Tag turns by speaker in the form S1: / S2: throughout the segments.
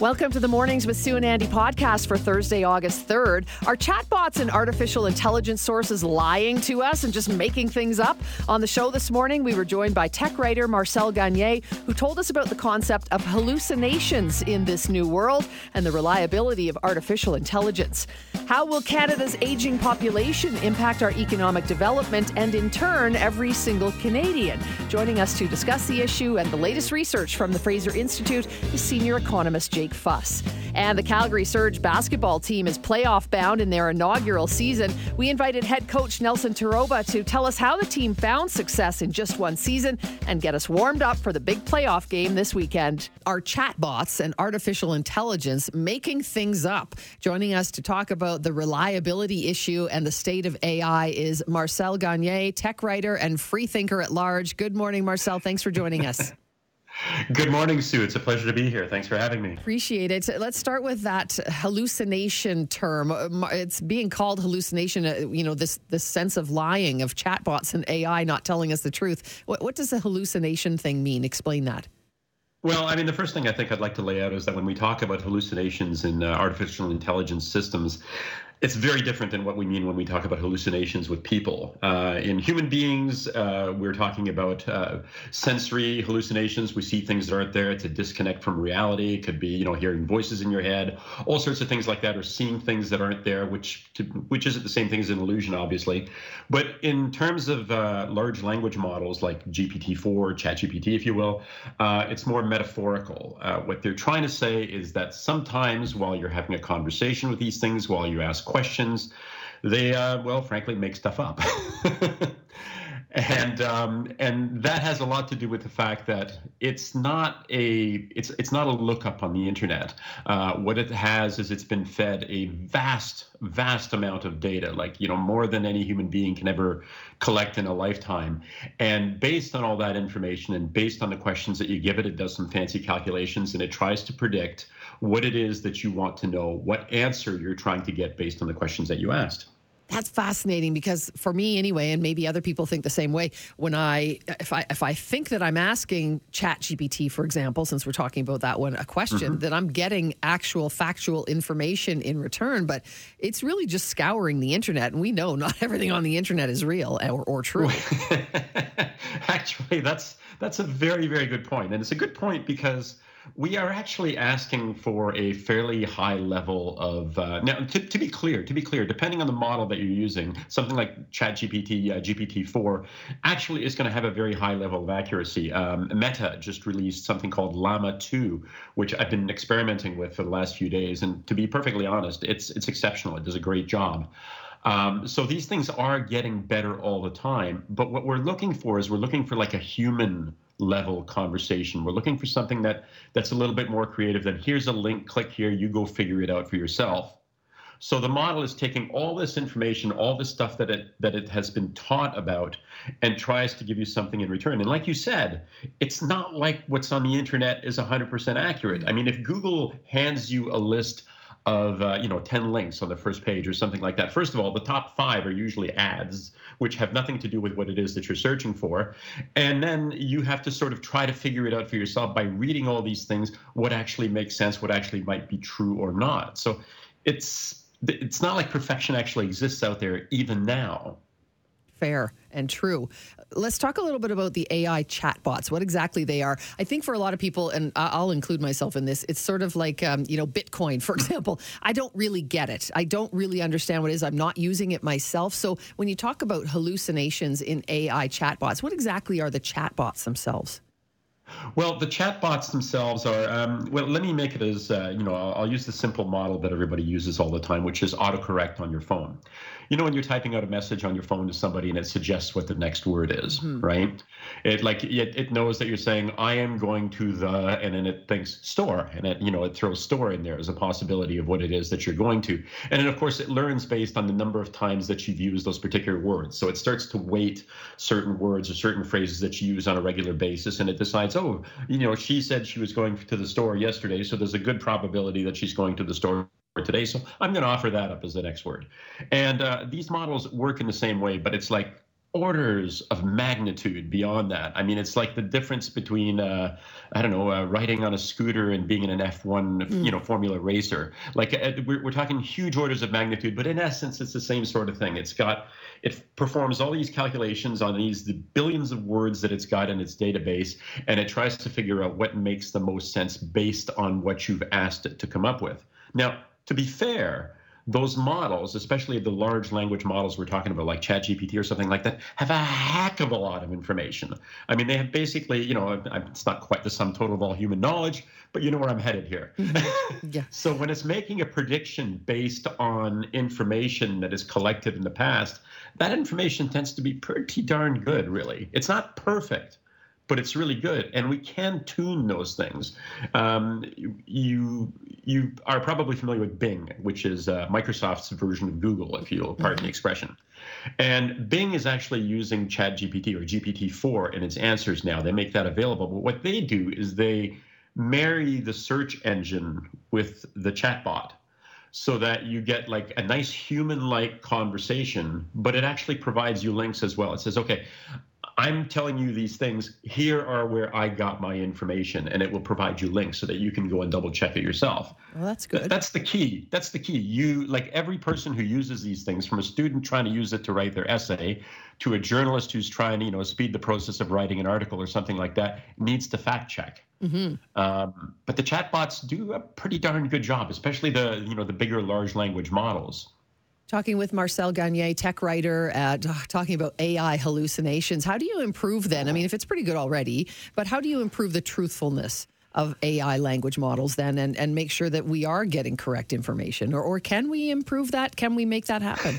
S1: Welcome to the Mornings with Sue and Andy podcast for Thursday, August 3rd. Are chatbots and artificial intelligence sources lying to us and just making things up? On the show this morning, we were joined by tech writer Marcel Gagné, who told us about the concept of hallucinations in this new world and the reliability of artificial intelligence. How will Canada's aging population impact our economic development and, in turn, every single Canadian? Joining us to discuss the issue and the latest research from the Fraser Institute is senior economist Jake Fuss. And the Calgary Surge basketball team is playoff bound in their inaugural season. We invited head coach Nelson Terroba to tell us how the team found success in just one season and get us warmed up for the big playoff game this weekend. Are chatbots and artificial intelligence making things up? Joining us to talk about the reliability issue and the state of AI is Marcel Gagné, tech writer and free thinker at large. Good morning, Marcel. Thanks for joining us.
S2: Good morning, Sue. It's a pleasure to be here. Thanks for having me.
S1: Appreciate it. Let's start with that hallucination term. It's being called hallucination. Uh, you know, this this sense of lying of chatbots and AI not telling us the truth. What, what does the hallucination thing mean? Explain that.
S2: Well, I mean, the first thing I think I'd like to lay out is that when we talk about hallucinations in uh, artificial intelligence systems, it's very different than what we mean when we talk about hallucinations with people. Uh, in human beings, uh, we're talking about uh, sensory hallucinations. We see things that aren't there. It's a disconnect from reality. It could be, you know, hearing voices in your head, all sorts of things like that, or seeing things that aren't there, which to, which isn't the same thing as an illusion, obviously. But in terms of uh, large language models like GPT-4, ChatGPT, if you will, uh, it's more metaphorical. Uh, what they're trying to say is that sometimes while you're having a conversation with these things, while you ask questions. They, uh, well, frankly, make stuff up. and um, and that has a lot to do with the fact that it's not a it's it's not a lookup on the internet. Uh, what it has is it's been fed a vast vast amount of data, like you know more than any human being can ever collect in a lifetime. And based on all that information and based on the questions that you give it, it does some fancy calculations and it tries to predict what it is that you want to know, what answer you're trying to get based on the questions that you asked.
S1: That's fascinating because for me anyway, and maybe other people think the same way. When I, if I, if I think that I'm asking Chat GPT, for example, since we're talking about that one, a question, mm-hmm. that I'm getting actual factual information in return. But it's really just scouring the internet, and we know not everything on the internet is real or, or true.
S2: Actually, that's that's a very very good point, and it's a good point because we are actually asking for a fairly high level of uh, now to, to be clear to be clear depending on the model that you're using something like ChatGPT uh, GPT-4 actually is going to have a very high level of accuracy. Um, Meta just released something called Llama 2 which I've been experimenting with for the last few days and to be perfectly honest it's it's exceptional. It does a great job. Um, so these things are getting better all the time but what we're looking for is we're looking for like a human level conversation. We're looking for something that that's a little bit more creative than here's a link, click here, you go figure it out for yourself. So the model is taking all this information, all the stuff that it that it has been taught about, and tries to give you something in return. And like you said, it's not like what's on the internet is 100% accurate. I mean, if Google hands you a list of uh, you know 10 links on the first page or something like that. First of all the top five are usually ads which have nothing to do with what it is that you're searching for. And then you have to sort of try to figure it out for yourself by reading all these things what actually makes sense what actually might be true or not. So it's it's not like perfection actually exists out there even now
S1: fair and true. Let's talk a little bit about the AI chatbots, what exactly they are. I think for a lot of people, and I'll include myself in this, it's sort of like, um, you know, Bitcoin, for example. I don't really get it. I don't really understand what it is. I'm not using it myself. So when you talk about hallucinations in AI chatbots, what exactly are the chatbots themselves?
S2: Well, the chatbots themselves are. Um, well, let me make it as uh, you know. I'll, I'll, use the simple model that everybody uses all the time, which is autocorrect on your phone. You know, when you're typing out a message on your phone to somebody and it suggests what the next word is, mm-hmm. right? It like it, it knows that you're saying I am going to the, and then it thinks store, and it you know it throws store in there as a possibility of what it is that you're going to, and then of course it learns based on the number of times that you've used those particular words. So it starts to weight certain words or certain phrases that you use on a regular basis, and it decides oh, you know, she said she was going to the store yesterday, so there's a good probability that she's going to the store today. So I'm going to offer that up as the next word. And uh, these models work in the same way, but it's like orders of magnitude beyond that. I mean, it's like the difference between, uh, I don't know, uh, riding on a scooter and being in an F1, mm. you know, Formula racer. Like uh, we're, we're talking huge orders of magnitude, but in essence, it's the same sort of thing. It's got, it performs all these calculations on these the billions of words that it's got in its database, and it tries to figure out what makes the most sense based on what you've asked it to come up with. Now, to be fair, those models, especially the large language models we're talking about, like ChatGPT or something like that, have a heck of a lot of information. I mean, they have basically, you know, it's not quite the sum total of all human knowledge, but you know where I'm headed here. Mm-hmm. Yeah. so when it's making a prediction based on information that is collected in the past, that information tends to be pretty darn good, really. It's not perfect but it's really good, and we can tune those things. Um, you you are probably familiar with Bing, which is uh, Microsoft's version of Google, if you'll pardon mm-hmm. the expression. And Bing is actually using ChatGPT or GPT-4 in its answers now. They make that available, but what they do is they marry the search engine with the chatbot so that you get like a nice human like conversation, but it actually provides you links as well. It says, okay, I'm telling you these things. Here are where I got my information, and it will provide you links so that you can go and double check it yourself.
S1: Well, that's good.
S2: That's the key. That's the key. You like every person who uses these things, from a student trying to use it to write their essay, to a journalist who's trying to, you know, speed the process of writing an article or something like that, needs to fact check. Mm-hmm. Um, but the chatbots do a pretty darn good job, especially the, you know, the bigger large language models.
S1: Talking with Marcel Gagné, tech writer, uh, talking about AI hallucinations. How do you improve then? I mean, if it's pretty good already, but how do you improve the truthfulness of AI language models then and, and make sure that we are getting correct information? Or, or can we improve that? Can we make that happen?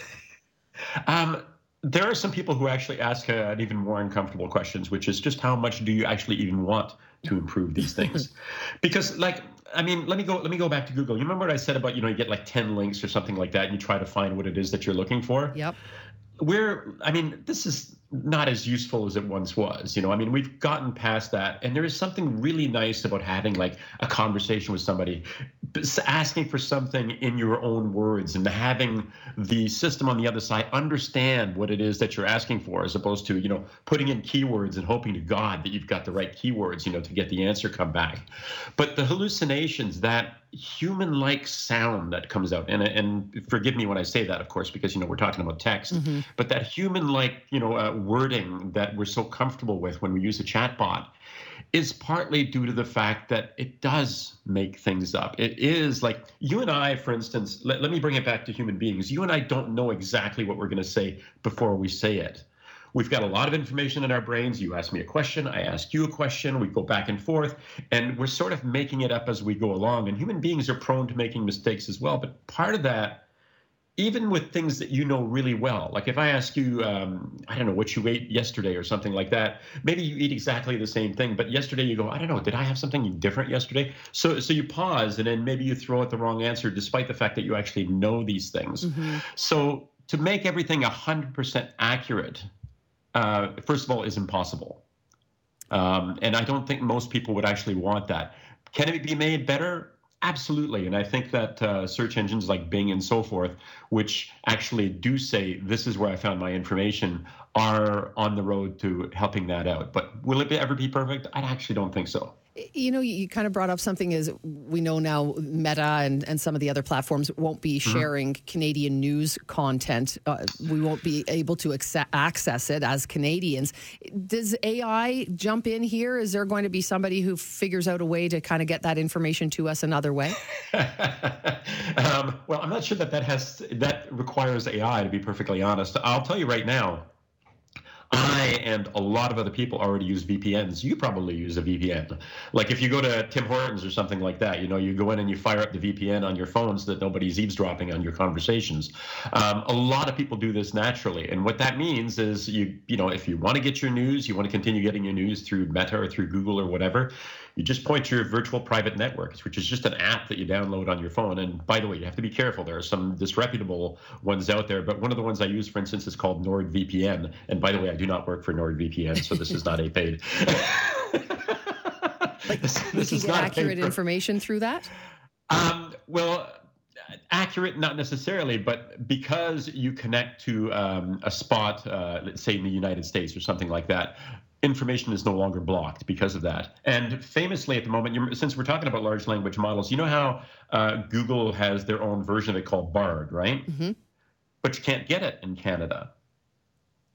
S2: um, there are some people who actually ask uh, an even more uncomfortable questions, which is just how much do you actually even want to improve these things? because, like, I mean, let me go. Let me go back to Google. You remember what I said about you know you get like ten links or something like that, and you try to find what it is that you're looking for.
S1: Yep.
S2: We're. I mean, this is not as useful as it once was. You know, I mean, we've gotten past that, and there is something really nice about having like a conversation with somebody, asking for something in your own words, and having the system on the other side understand what it is that you're asking for, as opposed to you know putting in keywords and hoping to God that you've got the right keywords, you know, to get the answer come back. But the hallucinations, that human-like sound that comes out, and and forgive me when I say that, of course, because you know we're talking about text, mm-hmm. but that human-like, you know. Uh, wording that we're so comfortable with when we use a chatbot is partly due to the fact that it does make things up. It is like you and I, for instance, let, let me bring it back to human beings. You and I don't know exactly what we're going to say before we say it. We've got a lot of information in our brains. You ask me a question, I ask you a question, we go back and forth, and we're sort of making it up as we go along. And human beings are prone to making mistakes as well. But part of that even with things that you know really well. Like if I ask you, um, I don't know, what you ate yesterday or something like that, maybe you eat exactly the same thing, but yesterday you go, I don't know, did I have something different yesterday? So, so you pause and then maybe you throw out the wrong answer despite the fact that you actually know these things. Mm-hmm. So to make everything 100% accurate, uh, first of all, is impossible. Um, and I don't think most people would actually want that. Can it be made better? Absolutely. And I think that uh, search engines like Bing and so forth, which actually do say, this is where I found my information, are on the road to helping that out. But will it ever be perfect? I actually don't think so.
S1: You know, you kind of brought up something is we know now Meta and, and some of the other platforms won't be mm-hmm. sharing mm-hmm. Canadian news content. Uh, we won't be able to access it as Canadians. Does AI jump in here? Is there going to be somebody who figures out a way to kind of get that information to us another way?
S2: um, well, I'm not sure that that has that requires AI to be perfectly honest. I'll tell you right now I and a lot of other people already use VPNs. You probably use a VPN. Like if you go to Tim Hortons or something like that, you know, you go in and you fire up the VPN on your phone so that nobody's eavesdropping on your conversations. Um, a lot of people do this naturally, and what that means is you, you know, if you want to get your news, you want to continue getting your news through Meta or through Google or whatever, you just point to your virtual private networks, which is just an app that you download on your phone. And by the way, you have to be careful. There are some disreputable ones out there, but one of the ones I use, for instance, is called NordVPN. And by the way, I do not work for NordVPN, so this is not a paid.
S1: like, this, this is not accurate information through that.
S2: Um, well, accurate, not necessarily, but because you connect to um, a spot, uh, let's say in the United States or something like that, information is no longer blocked because of that. And famously, at the moment, since we're talking about large language models, you know how uh, Google has their own version of it called Bard, right? Mm-hmm. But you can't get it in Canada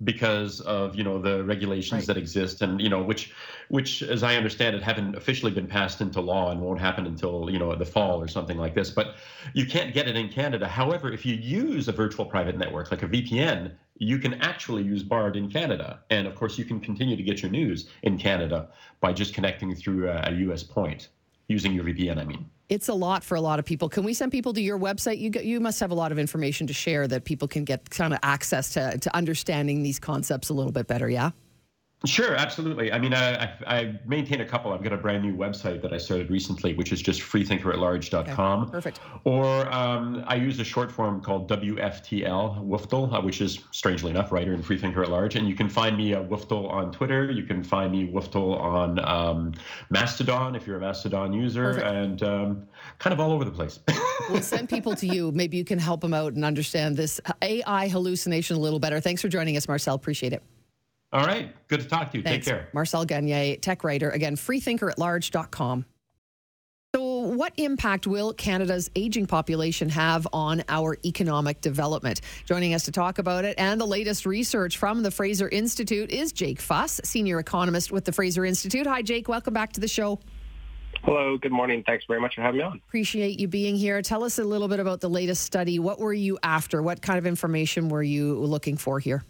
S2: because of you know the regulations right. that exist and you know which which as i understand it haven't officially been passed into law and won't happen until you know the fall or something like this but you can't get it in canada however if you use a virtual private network like a vpn you can actually use bard in canada and of course you can continue to get your news in canada by just connecting through a, us point using your vpn i mean
S1: it's a lot for a lot of people. Can we send people to your website? You you must have a lot of information to share that people can get kind of access to to understanding these concepts a little bit better. Yeah.
S2: Sure, absolutely. I mean, I, I, maintain a couple. I've got a brand new website that I started recently, which is just freethinkeratlarge.com.
S1: Okay, perfect.
S2: Or um, I use a short form called WFTL, Wooftel, uh, which is strangely enough writer and Freethinker at Large. And you can find me uh, Wooftel on Twitter. You can find me Wooftel on um, Mastodon if you're a Mastodon user, perfect. and um, kind of all over the place.
S1: we'll send people to you. Maybe you can help them out and understand this AI hallucination a little better. Thanks for joining us, Marcel. Appreciate it.
S2: All right. Good to talk to you.
S1: Thanks.
S2: Take care.
S1: Marcel Gagne, tech writer. Again, freethinkeratlarge.com. So, what impact will Canada's aging population have on our economic development? Joining us to talk about it and the latest research from the Fraser Institute is Jake Fuss, senior economist with the Fraser Institute. Hi, Jake. Welcome back to the show.
S3: Hello, good morning. Thanks very much for having me on.
S1: Appreciate you being here. Tell us a little bit about the latest study. What were you after? What kind of information were you looking for here?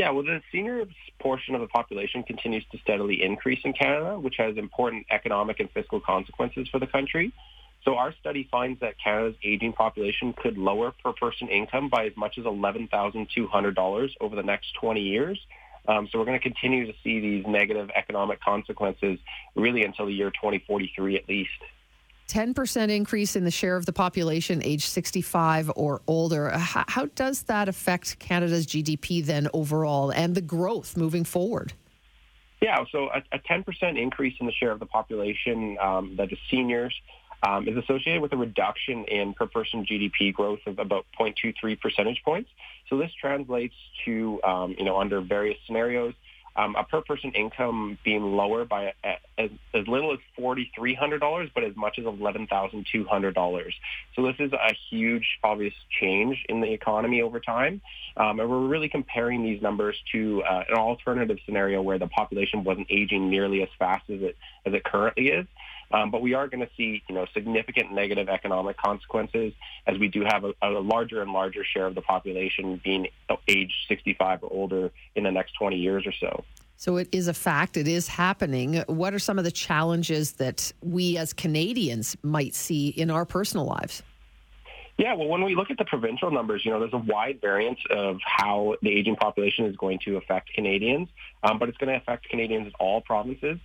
S3: Yeah, well, the senior portion of the population continues to steadily increase in Canada, which has important economic and fiscal consequences for the country. So our study finds that Canada's aging population could lower per person income by as much as $11,200 over the next 20 years. Um, so we're going to continue to see these negative economic consequences really until the year 2043 at least.
S1: 10% increase in the share of the population age 65 or older. How, how, does that affect Canada's GDP then overall and the growth moving forward?
S3: Yeah, so a, a 10% increase in the share of the population um, that is seniors um, is associated with a reduction in per person GDP growth of about 0.23 percentage points. So this translates to, um, you know, under various scenarios, um, a per person income being lower by as, as little as $4,300, but as much as $11,200. So this is a huge, obvious change in the economy over time. Um, and we're really comparing these numbers to uh, an alternative scenario where the population wasn't aging nearly as fast as it, as it currently is. Um, but we are going to see, you know, significant negative economic consequences as we do have a, a, larger and larger share of the population being age 65 or older in the next 20 years or so.
S1: So it is a fact. It is happening. What are some of the challenges that we as Canadians might see in our personal lives?
S3: Yeah, well, when we look at the provincial numbers, you know, there's a wide variance of how the aging population is going to affect Canadians, um, but it's going to affect Canadians in all provinces.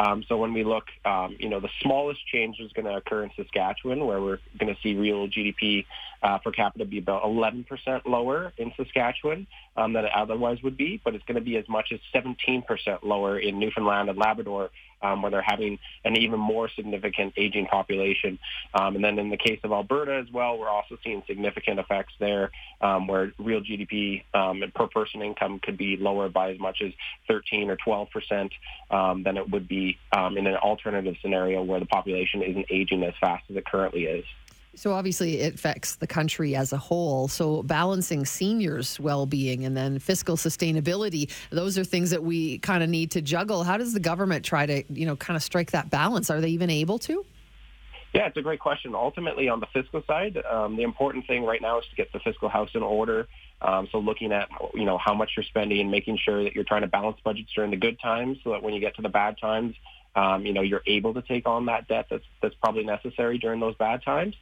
S3: Um, so when we look, um, you know, the smallest change is going to occur in Saskatchewan, where we're going to see real GDP uh, per capita be about 11% lower in Saskatchewan um, than it otherwise would be, but it's going to be as much as 17% lower in Newfoundland and Labrador, um, where they're having an even more significant aging population. Um, and then in the case of Alberta as well, we're also seeing significant effects there, um, where real GDP um, per person income could be lower by as much as 13 or 12% um, than it would be in an alternative scenario where the population isn't aging as fast as it currently is.
S1: So obviously it affects the country as a whole. So balancing seniors' well-being and then fiscal sustainability, those are things that we kind of need to juggle. How does the government try to, you know, kind of strike that balance? Are they even able to?
S3: Yeah, it's a great question. Ultimately, on the fiscal side, um, the important thing right now is to get the fiscal house in order. Um, so looking at you know how much you're spending and making sure that you're trying to balance budgets during the good times, so that when you get to the bad times, um, you know you're able to take on that debt that's that's probably necessary during those bad times.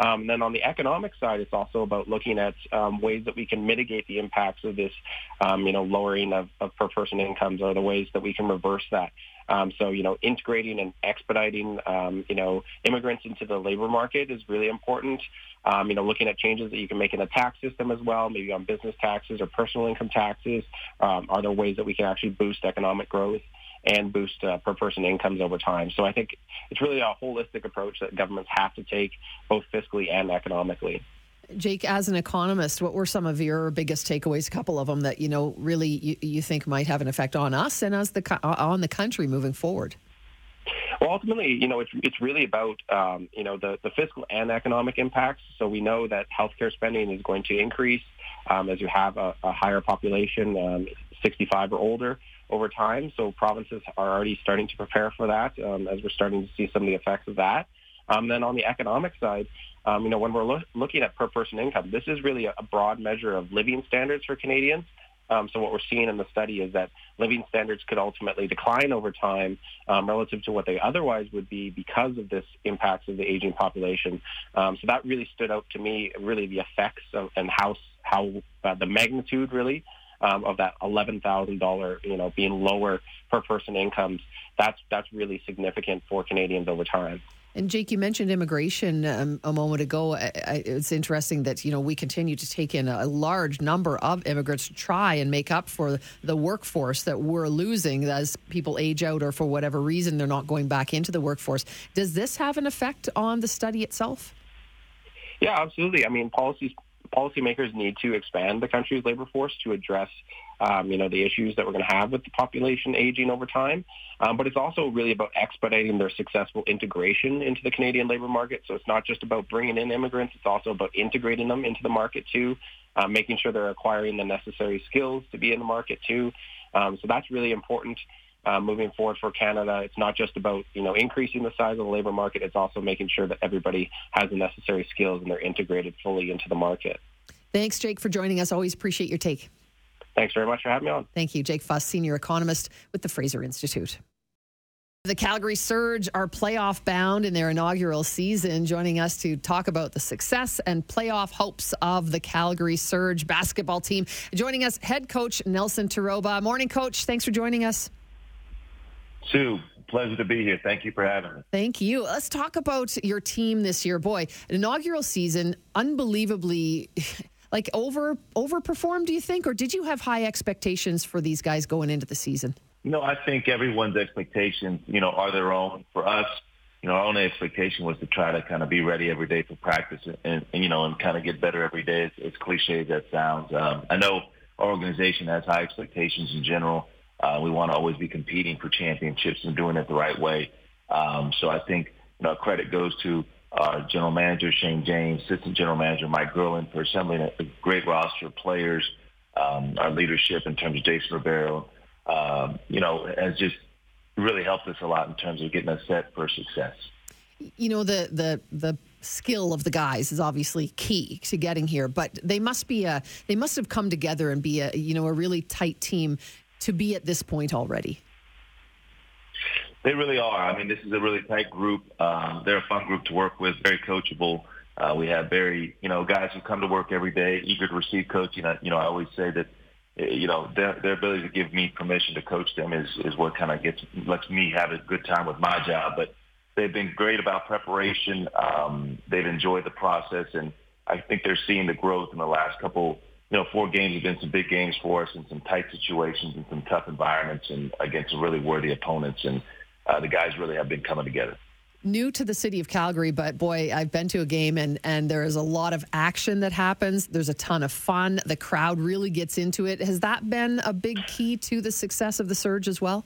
S3: Um, and then on the economic side, it's also about looking at um, ways that we can mitigate the impacts of this, um, you know, lowering of, of per person incomes or the ways that we can reverse that. Um, so, you know, integrating and expediting, um, you know, immigrants into the labor market is really important. Um, you know, looking at changes that you can make in the tax system as well, maybe on business taxes or personal income taxes. Um, are there ways that we can actually boost economic growth? And boost uh, per person incomes over time. So I think it's really a holistic approach that governments have to take, both fiscally and economically.
S1: Jake, as an economist, what were some of your biggest takeaways? A couple of them that you know really you, you think might have an effect on us and as the on the country moving forward.
S3: Well, ultimately, you know, it's it's really about um, you know the the fiscal and economic impacts. So we know that healthcare spending is going to increase um, as you have a, a higher population, um, 65 or older, over time. So provinces are already starting to prepare for that um, as we're starting to see some of the effects of that. Um, then on the economic side, um, you know, when we're lo- looking at per person income, this is really a, broad measure of living standards for Canadians. Um, so what we're seeing in the study is that living standards could ultimately decline over time um, relative to what they otherwise would be because of this impacts of the aging population. Um, so that really stood out to me, really the effects of, and how how uh, the magnitude really um, of that eleven thousand dollar, you know, being lower per person incomes. That's that's really significant for Canadians over time.
S1: And Jake, you mentioned immigration um, a moment ago. I, I, it's interesting that you know we continue to take in a, large number of immigrants to try and make up for the workforce that we're losing as people age out or for whatever reason they're not going back into the workforce. Does this have an effect on the study itself?
S3: Yeah, absolutely. I mean, policies policymakers need to expand the country's labor force to address, um, you know, the issues that we're going to have with the population aging over time. Um, but it's also really about expediting their successful integration into the Canadian labor market. So it's not just about bringing in immigrants; it's also about integrating them into the market too, uh, making sure they're acquiring the necessary skills to be in the market too. Um, so that's really important. Uh, moving forward for Canada. It's not just about you know increasing the size of the labor market. It's also making sure that everybody has the necessary skills and they're integrated fully into the market.
S1: Thanks, Jake, for joining us. Always appreciate your take.
S3: Thanks very much for having me on.
S1: Thank you, Jake Fuss, senior economist with the Fraser Institute. The Calgary Surge are playoff bound in their inaugural season. Joining us to talk about the success and playoff hopes of the Calgary Surge basketball team. Joining us, head coach Nelson Terroba. Morning, coach. Thanks for joining us.
S4: Sue, pleasure to be here. Thank you for having me.
S1: Thank you. Let's talk about your team this year. Boy, an inaugural season, unbelievably. Like over overperformed, do you think, or did you have high expectations for these guys going into the season?
S4: No, I think everyone's expectations, you know, are their own. For us, you know, our only expectation was to try to kind of be ready every day for practice and, and you know, and kind of get better every day. As, as cliche as that sounds, um, I know our organization has high expectations in general. Uh, we want to always be competing for championships and doing it the right way. Um, so I think you know credit goes to our general manager Shane James, assistant general manager Mike Gerlin for assembling a, great roster of players. Um, our leadership in terms of Jason Ribeiro, um, you know, has just really helped us a lot in terms of getting us set for success.
S1: You know, the the the skill of the guys is obviously key to getting here, but they must be a they must have come together and be a you know a really tight team to be at this point already?
S4: They really are. I mean, this is a really tight group. Um, they're a fun group to work with, very coachable. Uh, we have very, you know, guys who come to work every day, eager to receive coaching. You know, I always say that, eh, you know, their, their ability to give me permission to coach them is, is what kind of gets lets me have a good time with my job. But they've been great about preparation. Um, they've enjoyed the process, and I think they're seeing the growth in the last couple you know, four games have been some big games for us in some tight situations and some tough environments and against some really worthy opponents. And uh, the guys really have been coming together.
S1: New to the city of Calgary, but boy, I've been to a game and, and there is a lot of action that happens. There's a ton of fun. The crowd really gets into it. Has that been a big key to the success of the Surge as well?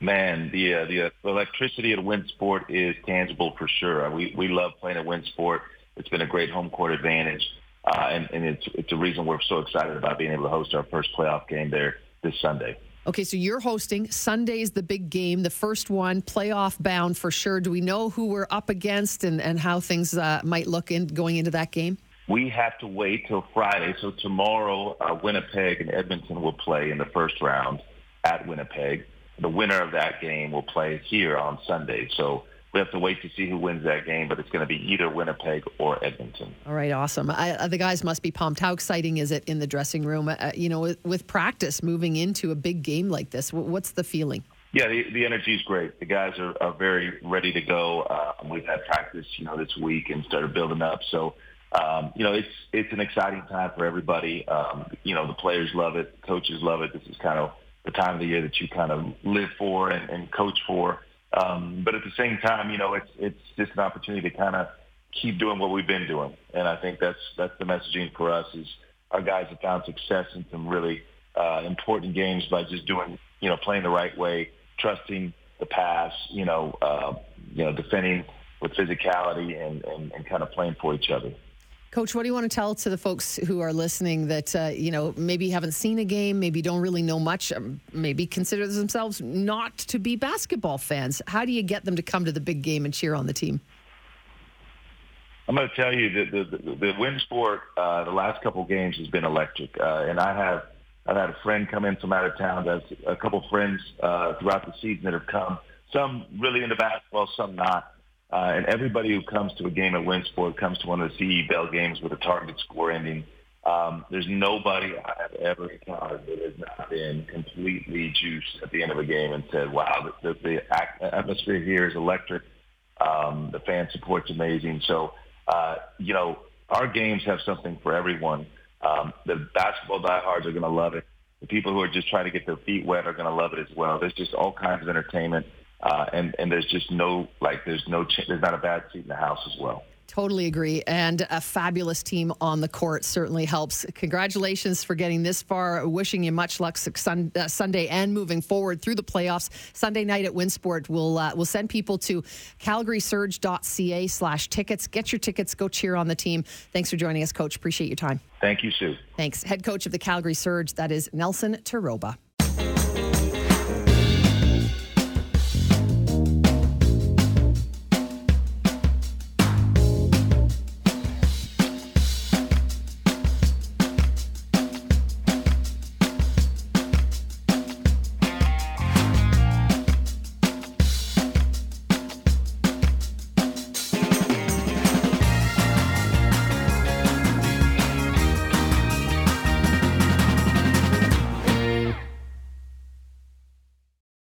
S4: Man, the uh, the electricity at WinSport is tangible for sure. We we love playing at WinSport. It's been a great home court advantage. Uh, and, and it's it's a reason we're so excited about being able to host our first playoff game there this Sunday.
S1: Okay, so you're hosting Sunday is the big game, the first one, playoff bound for sure. Do we know who we're up against and, and how things uh, might look in going into that game?
S4: We have to wait till Friday. So tomorrow, uh, Winnipeg and Edmonton will play in the first round at Winnipeg. The winner of that game will play here on Sunday. So we have to wait to see who wins that game, but it's going to be either Winnipeg or Edmonton.
S1: All right, awesome. I, uh, the guys must be pumped. How exciting is it in the dressing room? Uh, you know, with, with, practice moving into a big game like this, what's the feeling?
S4: Yeah, the, the energy is great. The guys are, are very ready to go. Uh, we've had practice, you know, this week and started building up. So, um, you know, it's it's an exciting time for everybody. Um, you know, the players love it, coaches love it. This is kind of the time of the year that you kind of live for and, and coach for. Um, but at the same time, you know, it's it's just an opportunity to kind of keep doing what we've been doing, and I think that's that's the messaging for us is our guys have found success in some really uh, important games by just doing, you know, playing the right way, trusting the pass, you know, uh, you know, defending with physicality and, and, and kind of playing for each other.
S1: Coach, what do you want to tell to the folks who are listening that, uh, you know, maybe haven't seen a game, maybe don't really know much, um, maybe consider themselves not to be basketball fans? How do you get them to come to the big game and cheer on the team?
S4: I'm going to tell you that the, the, the WinSport, uh, the last couple games has been electric. Uh, and I have, I've had a friend come in from out of town. That's a couple friends uh, throughout the season that have come. Some really into basketball, some not. Uh, and everybody who comes to a game at WinSport comes to one of the CEBL games with a target score ending. Um, there's nobody I've ever encountered that has not been completely juiced at the end of a game and said, wow, the, the, the atmosphere here is electric. Um, the fan support's amazing. So, uh, you know, our games have something for everyone. Um, the basketball diehards are going to love it. The people who are just trying to get their feet wet are going to love it as well. There's just all kinds of entertainment. Uh, and and there's just no like there's no ch- there's not a bad seat in the house as well.
S1: Totally agree. And a fabulous team on the court certainly helps. Congratulations for getting this far. Wishing you much luck sun, uh, Sunday and moving forward through the playoffs. Sunday night at Winsport, we'll, uh, we'll send people to calgarysurge.ca slash tickets. Get your tickets. Go cheer on the team. Thanks for joining us, Coach. Appreciate your time.
S4: Thank you, Sue.
S1: Thanks. Head coach of the Calgary Surge, that is Nelson Terroba.